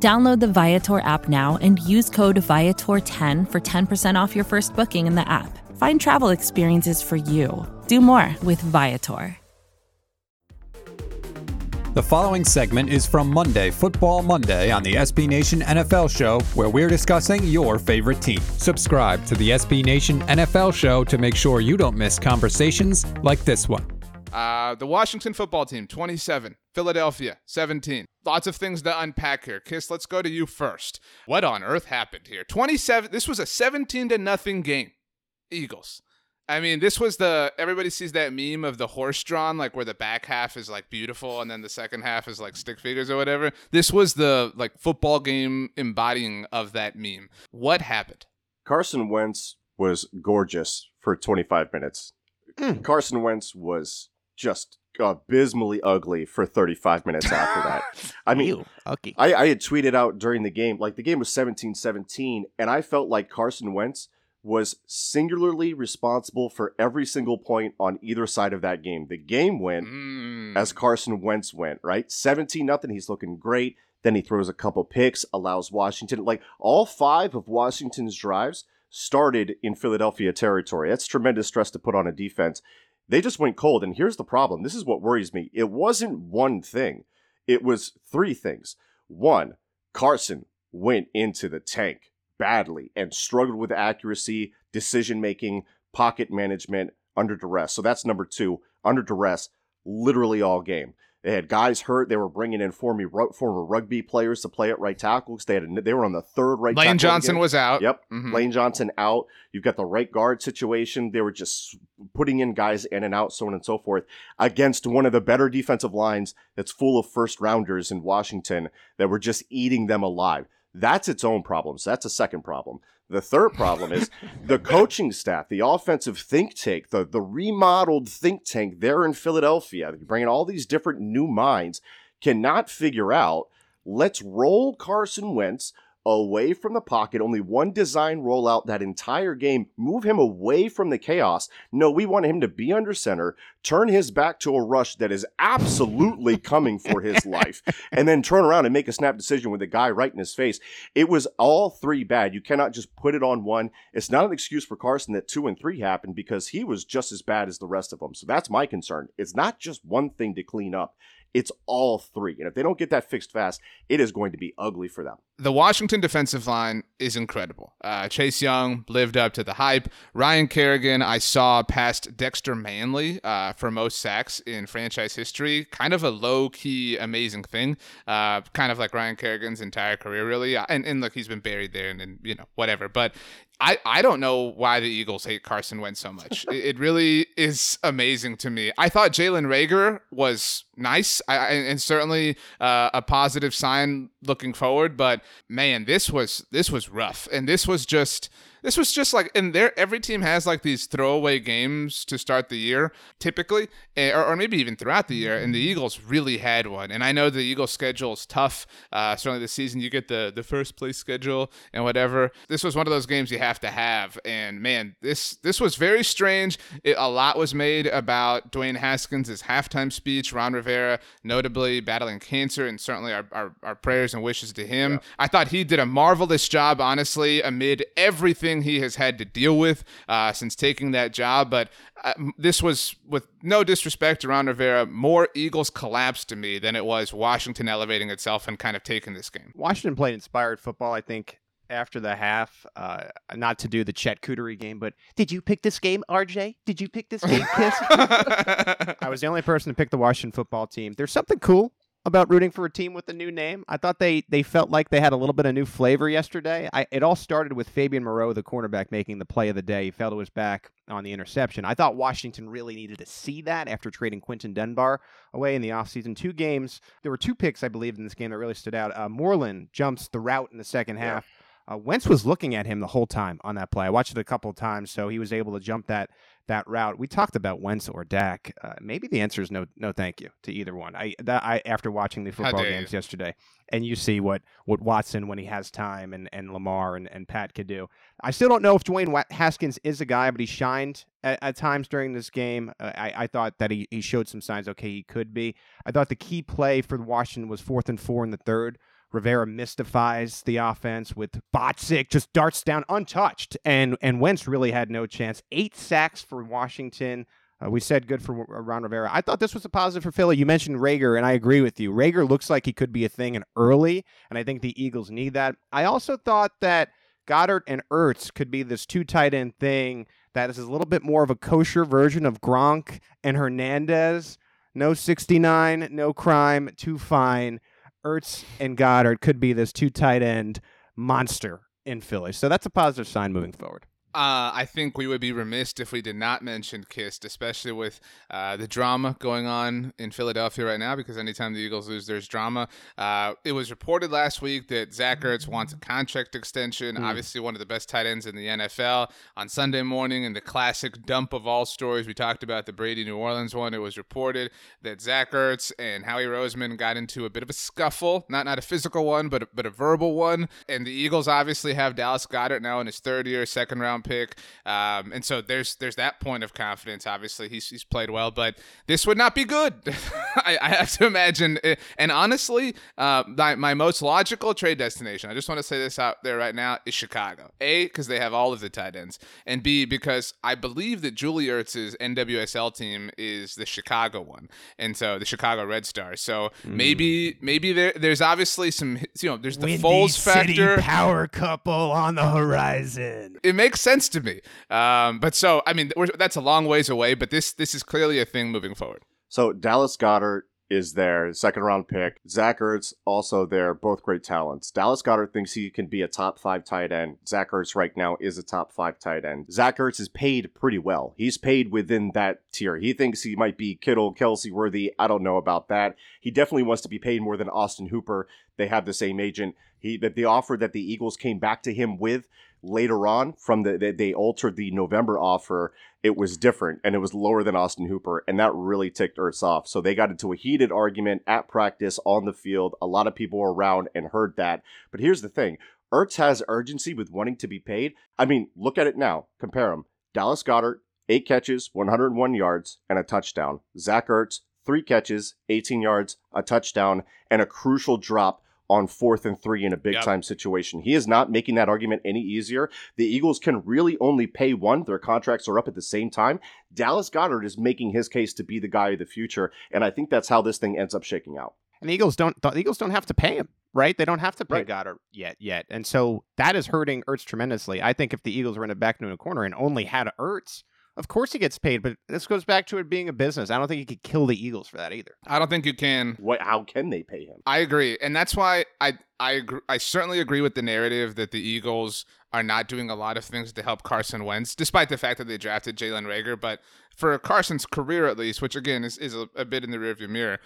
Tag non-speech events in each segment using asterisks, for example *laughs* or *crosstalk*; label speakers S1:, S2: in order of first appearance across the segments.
S1: Download the Viator app now and use code Viator10 for 10% off your first booking in the app. Find travel experiences for you. Do more with Viator.
S2: The following segment is from Monday, Football Monday, on the SB Nation NFL Show, where we're discussing your favorite team. Subscribe to the SB Nation NFL Show to make sure you don't miss conversations like this one.
S3: Uh, the Washington football team, 27. Philadelphia, 17. Lots of things to unpack here. Kiss, let's go to you first. What on earth happened here? 27. This was a 17 to nothing game. Eagles. I mean, this was the everybody sees that meme of the horse drawn, like where the back half is like beautiful and then the second half is like stick figures or whatever. This was the like football game embodying of that meme. What happened?
S4: Carson Wentz was gorgeous for 25 minutes. Mm. Carson Wentz was just abysmally ugly for 35 minutes after that. *laughs* I mean, Ew, okay. I, I had tweeted out during the game, like the game was 17 17, and I felt like Carson Wentz was singularly responsible for every single point on either side of that game. The game went mm. as Carson Wentz went, right? 17 nothing. He's looking great. Then he throws a couple picks, allows Washington like all five of Washington's drives started in Philadelphia territory. That's tremendous stress to put on a defense. They just went cold. And here's the problem. This is what worries me. It wasn't one thing. It was three things. One, Carson went into the tank badly and struggled with accuracy, decision making, pocket management under duress. So that's number two, under duress, literally all game. They had guys hurt. They were bringing in former, former rugby players to play at right tackle because they had a, they were on the third right.
S3: Lane Johnson again. was out.
S4: Yep, mm-hmm. Lane Johnson out. You've got the right guard situation. They were just putting in guys in and out, so on and so forth, against one of the better defensive lines that's full of first rounders in Washington that were just eating them alive. That's its own problem. So that's a second problem. The third problem is the *laughs* coaching staff, the offensive think tank, the, the remodeled think tank there in Philadelphia, bringing all these different new minds, cannot figure out let's roll Carson Wentz away from the pocket, only one design rollout that entire game, move him away from the chaos. No, we want him to be under center, turn his back to a rush that is absolutely coming for his *laughs* life, and then turn around and make a snap decision with the guy right in his face. It was all three bad. You cannot just put it on one. It's not an excuse for Carson that two and three happened because he was just as bad as the rest of them. So that's my concern. It's not just one thing to clean up. It's all three. And if they don't get that fixed fast, it is going to be ugly for them.
S3: The Washington defensive line is incredible. Uh, Chase Young lived up to the hype. Ryan Kerrigan, I saw past Dexter Manley uh, for most sacks in franchise history. Kind of a low key, amazing thing. Uh, kind of like Ryan Kerrigan's entire career, really. And, and look, he's been buried there and, and you know, whatever. But I, I don't know why the Eagles hate Carson Wentz so much. *laughs* it, it, really is amazing to me. I thought Jalen Reagor was nice I, and certainly uh, a positive sign looking forward. But man, this was this was rough, and this was just this was just like, and there, every team has like these throwaway games to start the year, typically, eh, or, or maybe even throughout the year. And the Eagles really had one. And I know the Eagles' schedule is tough. Uh, certainly this season, you get the the first place schedule and whatever. This was one of those games you have to have. And man, this this was very strange. It, a lot was made about Dwayne Haskins' halftime speech. Ron Rivera, notably battling cancer, and certainly our, our, our prayers and wishes to him. Yeah. I thought he did a marvelous job, honestly, amid everything everything he has had to deal with uh, since taking that job. But uh, this was, with no disrespect to Ron Rivera, more Eagles collapse to me than it was Washington elevating itself and kind of taking this game.
S5: Washington played inspired football, I think, after the half. Uh, not to do the Chet Cootery game, but did you pick this game, RJ? Did you pick this game, Kiss? *laughs* I was the only person to pick the Washington football team. There's something cool about rooting for a team with a new name. I thought they they felt like they had a little bit of new flavor yesterday. I, it all started with Fabian Moreau, the cornerback, making the play of the day. He fell to his back on the interception. I thought Washington really needed to see that after trading Quinton Dunbar away in the offseason. Two games, there were two picks, I believe, in this game that really stood out. Uh, Moreland jumps the route in the second half. Uh, Wentz was looking at him the whole time on that play. I watched it a couple of times, so he was able to jump that that route. We talked about Wentz or Dak. Uh, maybe the answer is no, no, thank you to either one. I, that, I after watching the football games you. yesterday, and you see what what Watson when he has time, and and Lamar and, and Pat could do. I still don't know if Dwayne Haskins is a guy, but he shined at, at times during this game. Uh, I, I thought that he, he showed some signs. Okay, he could be. I thought the key play for Washington was fourth and four in the third Rivera mystifies the offense with Botsick just darts down untouched, and and Wentz really had no chance. Eight sacks for Washington. Uh, we said good for Ron Rivera. I thought this was a positive for Philly. You mentioned Reagor, and I agree with you. Reagor looks like he could be a thing and early, and I think the Eagles need that. I also thought that Goedert and Ertz could be this two tight end thing that is a little bit more of a kosher version of Gronk and Hernandez. No 69, no crime, too fine. Ertz and Goedert could be this two tight end monster in Philly. So that's a positive sign moving forward.
S3: Uh, I think we would be remiss if we did not mention Kist, especially with uh, the drama going on in Philadelphia right now. Because anytime the Eagles lose, there's drama. Uh, it was reported last week that Zach Ertz wants a contract extension. Mm. Obviously, one of the best tight ends in the NFL. On Sunday morning, in the classic dump of all stories, we talked about the Brady New Orleans one. It was reported that Zach Ertz and Howie Roseman got into a bit of a scuffle, not not a physical one, but but a verbal one. And the Eagles obviously have Dallas Goedert now in his third year, second round round pick. Um, and so there's there's that point of confidence. Obviously, he's, he's played well, but this would not be good. *laughs* I, I, have to imagine. Eh, and honestly, uh, my, my most logical trade destination, I just want to say this out there right now, is Chicago. A, because they have all of the tight ends, and B, because I believe that Julie Ertz's NWSL team is the Chicago one, and so the Chicago Red Stars. So mm. maybe maybe there there's obviously some you know there's the
S5: Windy
S3: Foles
S5: City
S3: factor,
S5: power couple on the horizon.
S3: It makes sense to me. Um, but so I mean, that's a long ways away. But this this is clearly a thing moving forward.
S4: So Dallas Goedert is there, second round pick. Zach Ertz also there, both great talents. Dallas Goedert thinks he can be a top five tight end. Zach Ertz right now is a top five tight end. Zach Ertz is paid pretty well. He's paid within that tier. He thinks he might be Kittle, Kelce worthy. I don't know about that. He definitely wants to be paid more than Austin Hooper. They have the same agent. He that the offer that the Eagles came back to him with later on from the they, they altered the November offer. It was different and it was lower than Austin Hooper, and that really ticked Ertz off. So they got into a heated argument at practice on the field. A lot of people were around and heard that. But here's the thing: Ertz has urgency with wanting to be paid. I mean, look at it now. Compare them. Dallas Goedert, eight catches, 101 yards, and a touchdown. Zach Ertz, three catches, 18 yards, a touchdown, and a crucial drop on fourth and three in a big yep. time situation. He is not making that argument any easier. The Eagles can really only pay one. Their contracts are up at the same time. Dallas Goedert is making his case to be the guy of the future, and I think that's how this thing ends up shaking out.
S5: And the Eagles don't the Eagles don't have to pay him, right? They don't have to pay right. Goedert yet yet. And so that is hurting Ertz tremendously. I think if the Eagles were in a back into a corner and only had Ertz, of course he gets paid, but this goes back to it being a business. I don't think you could kill the Eagles for that either.
S3: I don't think you can.
S4: What? How can they pay him?
S3: I agree, and that's why I I agree, I certainly agree with the narrative that the Eagles are not doing a lot of things to help Carson Wentz, despite the fact that they drafted Jalen Reagor. But for Carson's career, at least, which again is, is a, a bit in the rearview mirror,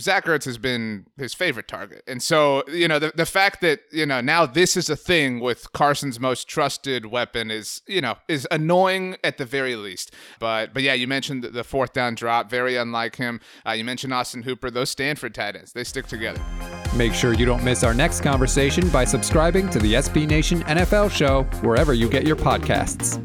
S3: Zach Ertz has been his favorite target. And so, you know, the, the fact that, you know, now this is a thing with Carson's most trusted weapon is, you know, is annoying at the very least. But, but yeah, you mentioned the fourth down drop, very unlike him. Uh, you mentioned Austin Hooper, those Stanford tight ends, they stick together.
S2: Make sure you don't miss our next conversation by subscribing to the SB Nation NFL show wherever you get your podcasts.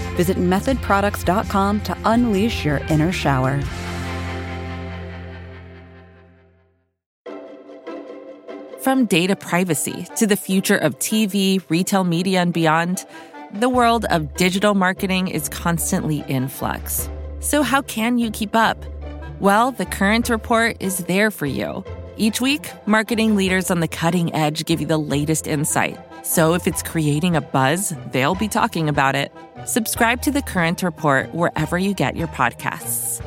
S6: Visit methodproducts.com to unleash your inner shower.
S1: From data privacy to the future of TV, retail media, and beyond, the world of digital marketing is constantly in flux. So, how can you keep up? Well, the Current Report is there for you Each week, marketing leaders on the cutting edge give you the latest insight. So if it's creating a buzz, they'll be talking about it. Subscribe to The Current Report wherever you get your podcasts.